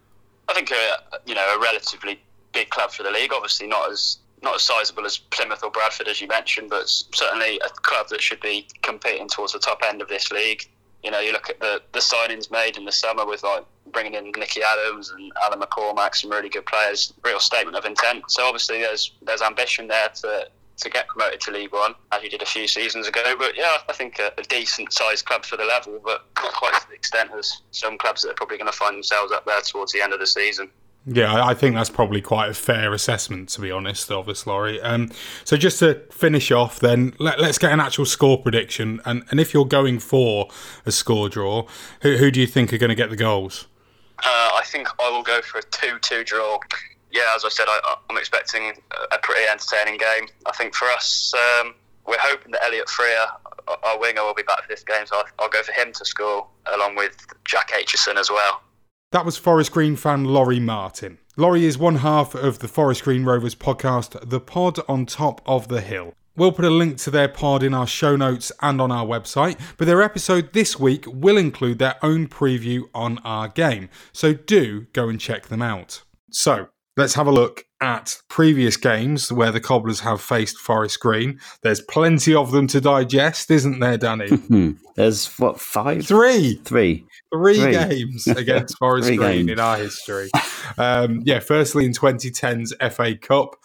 I think, a, you know, a relatively big club for the league. Obviously, not as not as sizable as Plymouth or Bradford, as you mentioned, but certainly a club that should be competing towards the top end of this league you know, you look at the, the signings made in the summer with like bringing in Nicky Adams and Alan McCormack, some really good players, real statement of intent. So obviously there's there's ambition there to to get promoted to League One, as you did a few seasons ago. But yeah, I think a, a decent sized club for the level, but not quite to the extent as some clubs that are probably going to find themselves up there towards the end of the season. Yeah, I think that's probably quite a fair assessment, to be honest, of us, Laurie. Um, so just to finish off, then let, us get an actual score prediction, and, and if you're going for a score draw, who, who do you think are going to get the goals? Uh, I think I will go for a two-two draw. Yeah, as I said, I, am expecting a pretty entertaining game. I think for us, um, we're hoping that Elliot Frear, our winger, will be back for this game, so I'll, I'll go for him to score along with Jack Aitchison as well. That was Forest Green fan Laurie Martin. Laurie is one half of the Forest Green Rovers podcast, The Pod on Top of the Hill. We'll put a link to their pod in our show notes and on our website, but their episode this week will include their own preview on our game, so do go and check them out. So, let's have a look at previous games where the Cobblers have faced Forest Green. There's plenty of them to digest, isn't there, Danny? Hmm. There's what, five? Three. Three. Three, Three. games against Forest Green games. in our history. Um, yeah, firstly in 2010's FA Cup,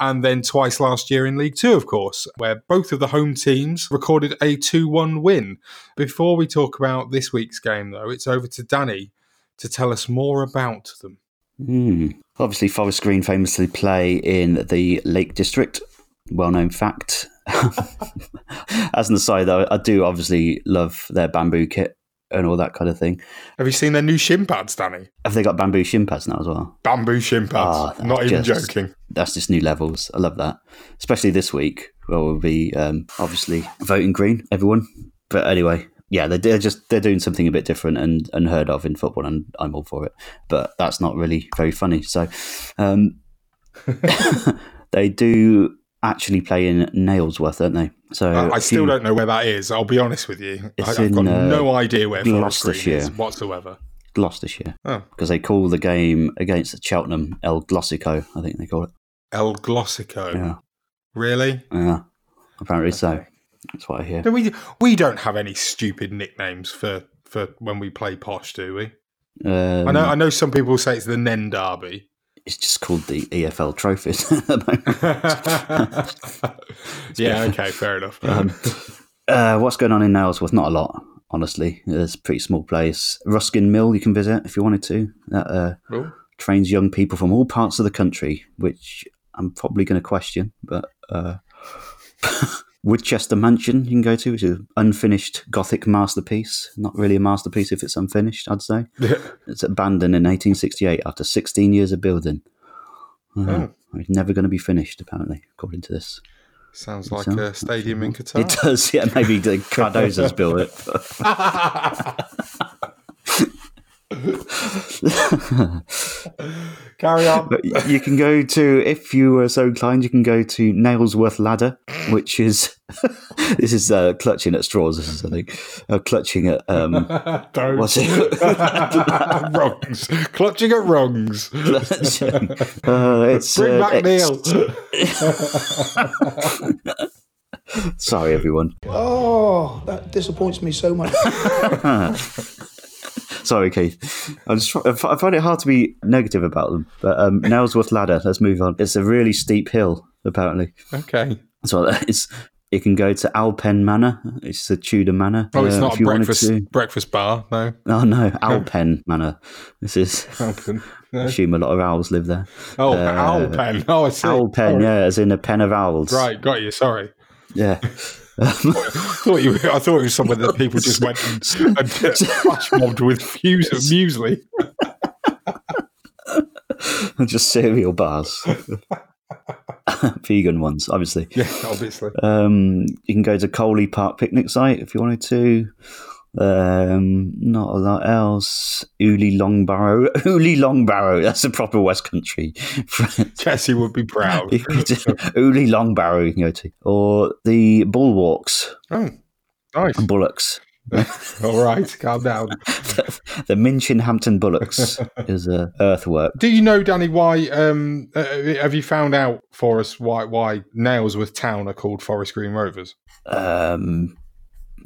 and then twice last year in League Two, of course, where both of the home teams recorded a 2 1 win. Before we talk about this week's game, though, it's over to Danny to tell us more about them. Mm. Obviously, Forest Green famously play in the Lake District. Well known fact. As an aside, though, I do obviously love their bamboo kit and all that kind of thing. Have you seen their new shin pads, Danny? Have they got bamboo shin pads now as well? Bamboo shin pads. Oh, Not even just, joking. That's just new levels. I love that. Especially this week where we'll be um, obviously voting green, everyone. but anyway, yeah, they're, they're just they're doing something a bit different and unheard of in football, and I'm all for it. But that's not really very funny. So, um, they do actually play in Nailsworth, don't they? So Uh, I still you- don't know where that is. I'll be honest with you. I, I've got uh, no idea where Gloucestershire. is whatsoever. Gloucestershire. Oh. Because they call the game against Cheltenham El Glossico, I think they call it. El Glossico. Yeah. Really? Yeah. Apparently so. That's what I hear. No, we we don't have any stupid nicknames for, for when we play posh, do we? Um, I know I know some people say it's the Nene Derby. It's just called the EFL trophies at yeah, okay, fair enough. Um, uh, what's going on in Nailsworth? Not a lot, honestly. It's a pretty small place. Ruskin Mill, you can visit if you wanted to. That uh, Cool. trains young people from all parts of the country, which I'm probably going to question. But uh, Woodchester Mansion, you can go to, which is an unfinished Gothic masterpiece. Not really a masterpiece if it's unfinished, I'd say. It's abandoned in 1868 after 16 years of building. Uh, Oh. It's never going to be finished, apparently, according to this. Sounds like a stadium in Qatar. It does, yeah. Maybe the Cardoza's built it. Carry on. But you can go to, if you were so inclined, you can go to Nailsworth Ladder, which is this is uh, clutching at straws. This is I think uh, clutching at um, Don't. what's it? rungs. Clutching at rungs. Clutching. Uh, it's Bring uh, back ex- Neil. Sorry, everyone. Oh, that disappoints me so much. Sorry, Keith. I just I I find it hard to be negative about them. But um, Nailsworth Ladder. Let's move on. It's a really steep hill, apparently. Okay. So it's you can go to Alpen Manor. It's a Tudor manor. Oh, it's uh, not a breakfast breakfast bar, no. Oh no, Alpen Manor. This is. Alpen. I assume a lot of owls live there. Oh, Uh, owl pen. Oh, I see. Owl pen, Sorry. yeah, as in a pen of owls. Right, got you. Sorry. Yeah. I thought you. I thought it was somewhere that people just went and, and flash mobbed with fuse of muesli. Just cereal bars. Vegan ones, obviously. Yeah, obviously. Um, you can go to Coaley Park picnic site if you wanted to. Um, not a lot else. Uley Longbarrow. Uley Longbarrow. That's a proper West Country. Chessie would be proud. You could do- Uley Longbarrow you can go to. Or the Bulwarks. Oh, nice. Bullocks. All right, calm down. the Minchinhampton Bullocks is a earthwork. Do you know, Danny, why? Um, uh, have you found out for us why why Nailsworth Town are called Forest Green Rovers? Um,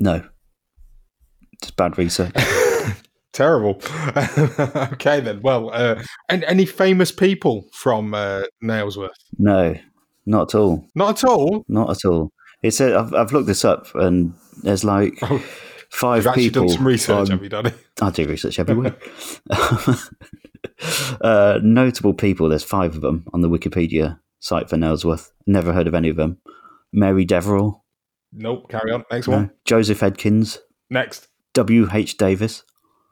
no. Just bad research. Terrible. okay, then. Well, uh, and any famous people from uh, Nailsworth? No, not at all. Not at all. Not at all. It's a, I've, I've looked this up and there's like five You've actually people. done some research, on- have you, Danny? I do research every week. uh, notable people, there's five of them on the Wikipedia site for Nailsworth. Never heard of any of them. Mary Deverell, Nope. Carry on. Next no. one. Joseph Edkins, Next. W.H. Davies,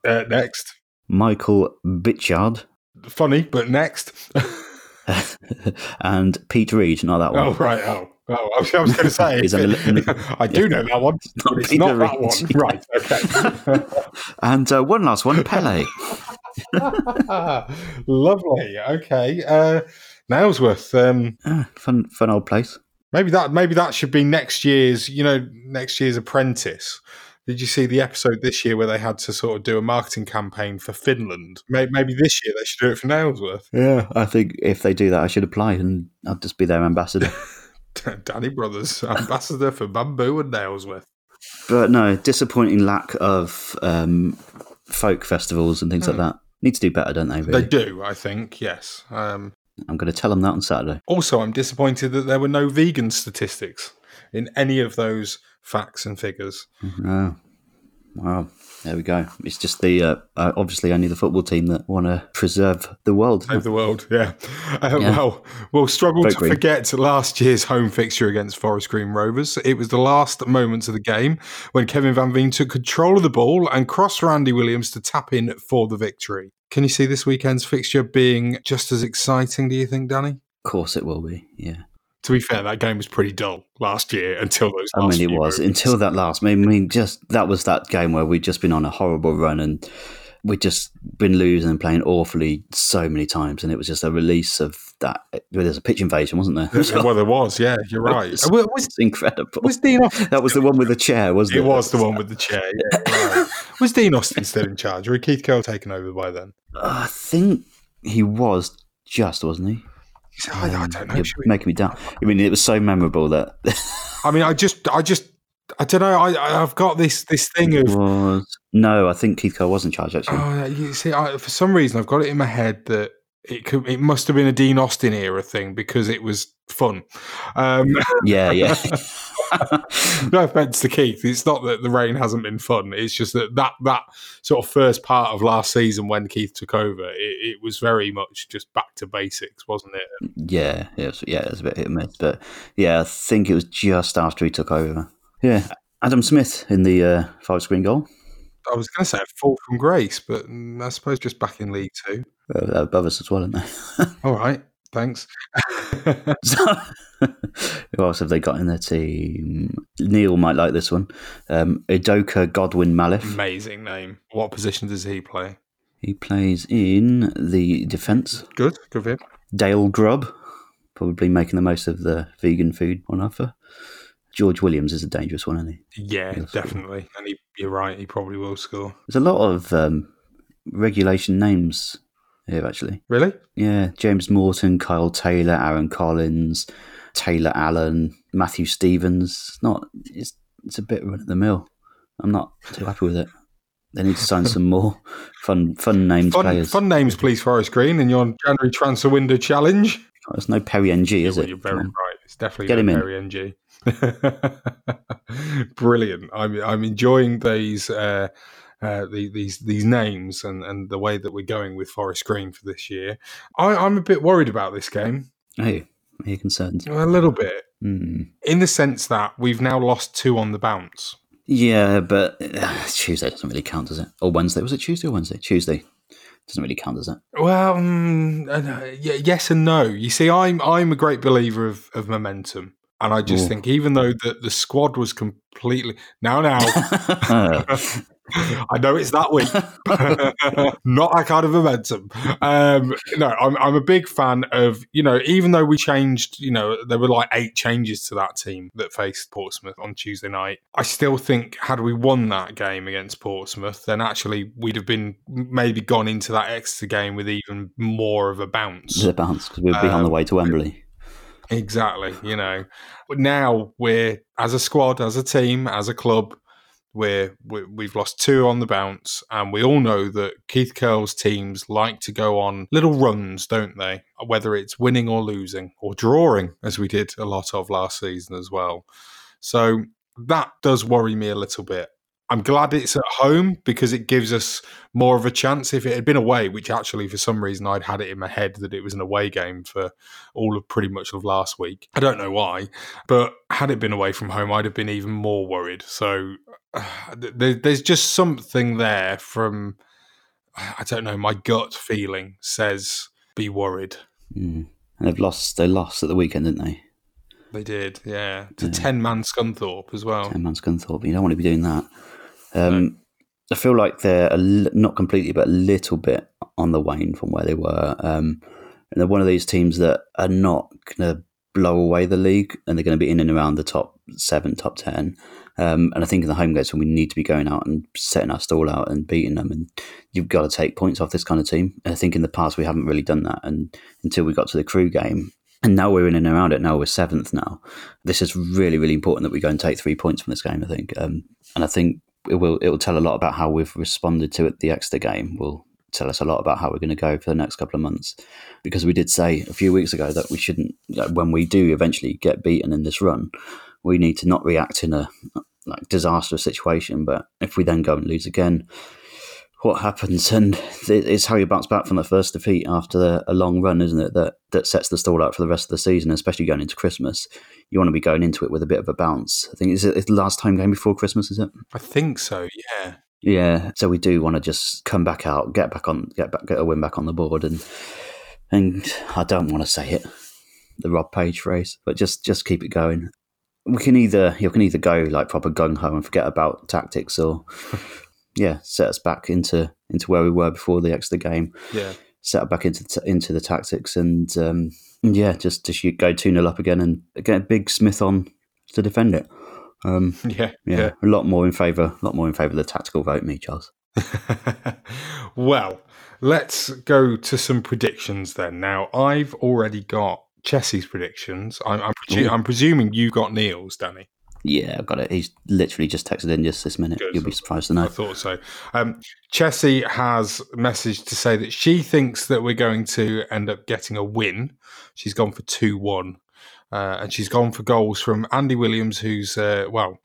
Uh, next. Michael Bichard, Funny, but next. and Pete Reed. Not that one. Oh, right. Oh. Oh, I was, was going to say, an I do know that one, but it's Peter not that one. Right, okay. And uh, one last one, Pele. Lovely. Okay. Uh, Nailsworth. Um, Ah, fun, fun old place. maybe that maybe that should be next year's. You know, next year's Apprentice. Did you see the episode this year where they had to sort of do a marketing campaign for Finland? Maybe, maybe this year they should do it for Nailsworth. Yeah, I think if they do that, I should apply and I'll just be their ambassador. Danny Brothers, ambassador for Bamboo and Nailsworth. but no, disappointing lack of um, folk festivals and things like that. Need to do better, don't they? Really? They do, I think. Yes. Um, I'm going to tell them that on Saturday. also, I'm disappointed that there were no vegan statistics in any of those facts and figures. Oh, wow. There we go. It's just the uh, uh, obviously only the football team that want to preserve the world. Save the world, yeah. Uh, Yeah. Well, we'll struggle Vote to Green. forget last year's home fixture against Forest Green Rovers. It was the last moments of the game when Kevin Van Veen took control of the ball and crossed Randy Williams to tap in for the victory. Can you see this weekend's fixture being just as exciting, do you think, Danny? Of course, it will be. Yeah. To be fair, that game was pretty dull last year until those. I mean, it was moments. until that last. I mean, just that was that game where we'd just been on a horrible run and we'd just been losing and playing awfully so many times, and it was just a release of that. Well, there's a pitch invasion, wasn't there? well, there was. Yeah, you're right. It was, was incredible. Was Dean Austin? that was the one with the chair, wasn't it? It was the one with the chair. Yeah, right. Was Dean Austin still in charge, or had Keith Curle taken over by then? I think he was just, wasn't he? I, I don't know. You're making me down. I mean, it was so memorable that I mean, I just, I just, I don't know. I, I- I've got this, this thing of. was no. I think Keith Curle was in charge actually. Oh, you see, I, for some reason, I've got it in my head that it could, it must have been a Dean Austin era thing because it was fun. Um, Yeah, yeah. no offense to Keith, it's not that the rain hasn't been fun. It's just that that that sort of first part of last season when Keith took over, it, it was very much just back to basics, wasn't it? Yeah, it was, yeah, it was a bit hit and miss, but yeah, I think it was just after he took over. Yeah, Adam Smith in the uh, Forest Green goal I was going to say a fall from grace, but mm, I suppose just back in League Two. uh, above us as well, aren't they? All right, thanks. So, who else have they got in their team? Neil might like this one. Um, Udoka Godwin-Malife. Amazing name. What position does he play? He plays in the defence. Good, good for him. Dayle Grubb, probably making the most of the vegan food on offer. George Williams is a dangerous one, isn't he? Yeah, Yes. definitely. And he, you're right, he probably will score. There's a lot of um, regulation names here, actually. Really? Yeah, James Morton, Kyle Taylor, Aaron Collins, Taylor Allen, Matthew Stevens. Not it's it's a bit run of the mill. I'm not too happy with it. They need to sign some more fun fun named Fun, players. fun names, please, Forest Green, in your January transfer window challenge. There's no Perry Ng, is Well, it? you're very right. It's definitely Get him no in. Perry Ng. Brilliant. I'm I'm enjoying these uh, uh, the, these these names and, and the way that we're going with Forest Green for this year. I, I'm a bit worried about this game. Hey, are you concerned? A little bit, Hmm. in the sense that we've now lost two on the bounce. Yeah, but uh, Tuesday doesn't really count, does it? Or Wednesday? Was it Tuesday or Wednesday? Tuesday doesn't really count, does it? Well, mm, y- yes and no. You see, I'm I'm a great believer of, of momentum, and I just Ooh. think even though the, the squad was completely now now, I know it's that week, not that kind of momentum. Um, no, I'm I'm a big fan of you know even though we changed, you know there were like eight changes to that team that faced Portsmouth on Tuesday night. I still think had we won that game against Portsmouth, then actually we'd have been maybe gone into that extra game with even more of a bounce. The bounce because we'd be on the Um, way to Wembley. Exactly, you know. But now we're as a squad, as a team, as a club, we're, we we've lost two on the bounce, and we all know that Keith Curle's teams like to go on little runs, don't they? Whether it's winning or losing or drawing, as we did a lot of last season as well. So that does worry me a little bit. I'm glad it's at home because it gives us more of a chance. If it had been away, which actually for some reason I'd had it in my head that it was an away game for all of pretty much of last week. I don't know why, but had it been away from home, I'd have been even more worried. So uh, there, there's just something there from I don't know. My gut feeling says be worried. Mm. And they've lost. They lost at the weekend, didn't they? They did, yeah. To ten man Scunthorpe as well. Ten man Scunthorpe. You don't want to be doing that. Um, I feel like they're li- not completely, but a little bit on the wane from where they were. Um, and they're one of these teams that are not going to blow away the league, and they're going to be in and around the top seven, top ten. Um, and I think in the home games when we need to be going out and setting our stall out and beating them, and you've got to take points off this kind of team. And I think in the past we haven't really done that, and until we got to the Crewe game, and now we're in and around it. Now we're seventh. Now this is really, really important that we go and take three points from this game. I think, um, and I think it will it will tell a lot about how we've responded to it. The Exeter game will tell us a lot about how we're going to go for the next couple of months, because we did say a few weeks ago that we shouldn't. Like, when we do eventually get beaten in this run, we need to not react in a like disastrous situation. But if we then go and lose again, what happens? And it's how you bounce back from the first defeat after a long run, isn't it? That that sets the stall out for the rest of the season, especially going into Christmas. You want to be going into it with a bit of a bounce. I think is it it's the last time game before Christmas, is it? I think so, yeah. Yeah. So we do want to just come back out, get back on, get back, get a win back on the board, and and I don't want to say it. the Rob Page phrase, but just just keep it going. We can either you can either go like proper gung ho and forget about tactics, or yeah, set us back into into where we were before the Exeter game. Yeah, set it back into t- into the tactics and um, yeah, just to shoot, go two 0 up again and get a Big Smith on to defend it. Um, yeah, yeah, yeah, a lot more in favour, a lot more in favour of the tactical vote. Me, Charles. well, let's go to some predictions then. Now, I've already got Chessie's predictions. I'm, I'm, presu- I'm presuming you got Neil's, Danny. Yeah, I've got it. He's literally just texted in just this minute. Good. You'll be surprised to know. I thought so. Um, Chessie has messaged to say that she thinks that we're going to end up getting a win. She's gone for 2 1. Uh, and she's gone for goals from Andy Williams, who's, uh, well,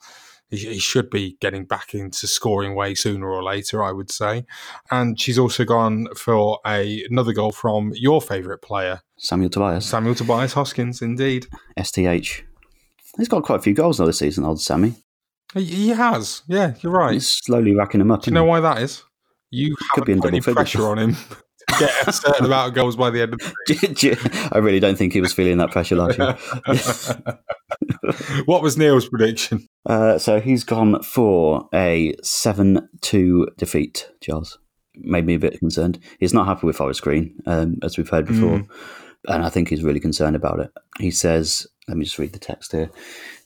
he, he, should be getting back into scoring way sooner or later, I would say. And she's also gone for a, another goal from your favourite player, Samuel Tobias. Samuel Tobias Hoskins, indeed. STH. He's got quite a few goals now this season, old Sammy. He has. Yeah, you're right. He's slowly racking them up. Do you know why that is? You Could haven't put any pressure on him to get a certain amount of goals by the end of the season. I really don't think he was feeling that pressure last year. what was Neil's prediction? Uh, so he's gone for a 7 2 defeat, Charles. Made me a bit concerned. He's not happy with Forest Green, um, as we've heard before. Mm. And I think he's really concerned about it. He says, let me just read the text here.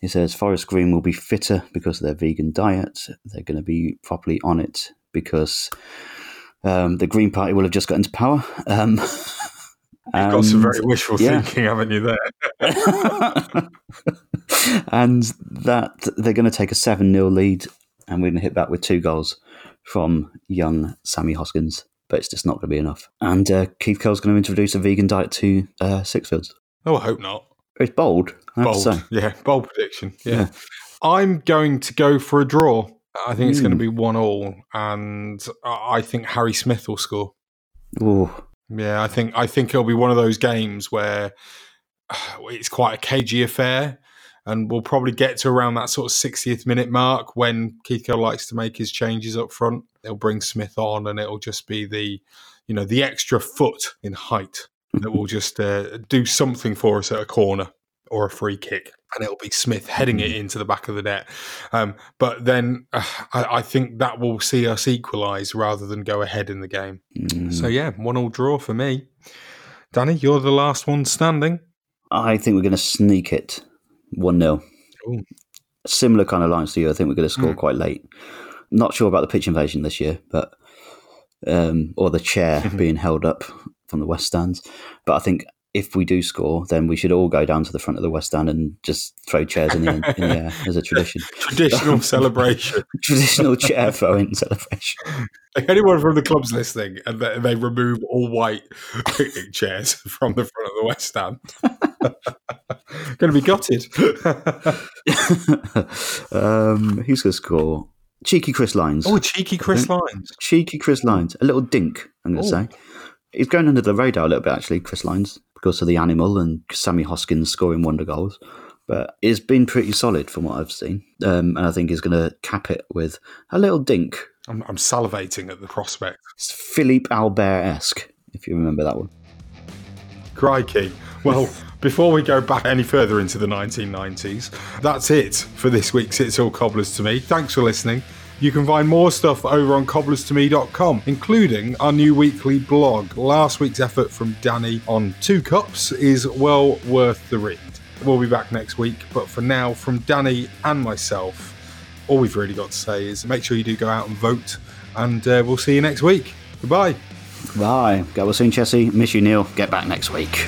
He says, Forest Green will be fitter because of their vegan diet. They're going to be properly on it because um, the Green Party will have just got into power. Um, You've and, got some very wishful yeah. thinking, haven't you, there? and that they're going to take a 7 0 lead, and we're going to hit back with two goals from young Sammy Hoskins but it's just not going to be enough. And uh, Keith Curle's going to introduce a vegan diet to uh, Sixfields. Oh, I hope not. It's bold. bold. Yeah, bold prediction. Yeah. yeah. I'm going to go for a draw. I think mm. it's going to be one all, and I think Harry Smith will score. Ooh. Yeah, I think I think it'll be one of those games where it's quite a cagey affair, and we'll probably get to around that sort of 60th minute mark when Keith Curle likes to make his changes up front. They'll bring Smith on, and it'll just be the, you know, the extra foot in height that will just uh, do something for us at a corner or a free kick, and it'll be Smith heading it mm. into the back of the net. Um, but then uh, I, I, think that will see us equalise rather than go ahead in the game. Mm. So yeah, one all draw for me. Danny, you're the last one standing. I think we're going to sneak it one 0 Similar kind of lines to you. I think we're going to score mm. quite late. Not sure about the pitch invasion this year, but um, or the chair being held up from the West Stands. But I think if we do score, then we should all go down to the front of the West Stand and just throw chairs in the, in the air as a tradition. Traditional celebration. Traditional chair throwing celebration. Like anyone from the club's listening, and they, they remove all white picnic chairs from the front of the West Stand. going to be gutted. um, who's going to score? Cheeky Chris Lines. Oh, cheeky Chris Lines. Cheeky Chris Lines. A little dink, I'm going to say. He's going under the radar a little bit, actually, Chris Lines, because of the animal and Sammy Hoskins scoring wonder goals. But it's been pretty solid from what I've seen. Um, and I think he's going to cap it with a little dink. I'm, I'm salivating at the prospect. It's Philippe Albert esque, if you remember that one. Crikey. Well, before we go back any further into the 1990s, that's it for this week's It's All Cobblers to Me. Thanks for listening. You can find more stuff over on cobblerstome.com, including our new weekly blog. Last week's effort from Danny on Two Cups is well worth the read. We'll be back next week, but for now, from Danny and myself, all we've really got to say is make sure you do go out and vote, and uh, we'll see you next week. Goodbye. Bye. Go well soon, Chessie. Miss you, Neil. Get back next week.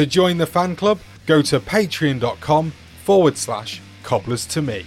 To join the fan club, go to patreon.com forward slash cobblers to me.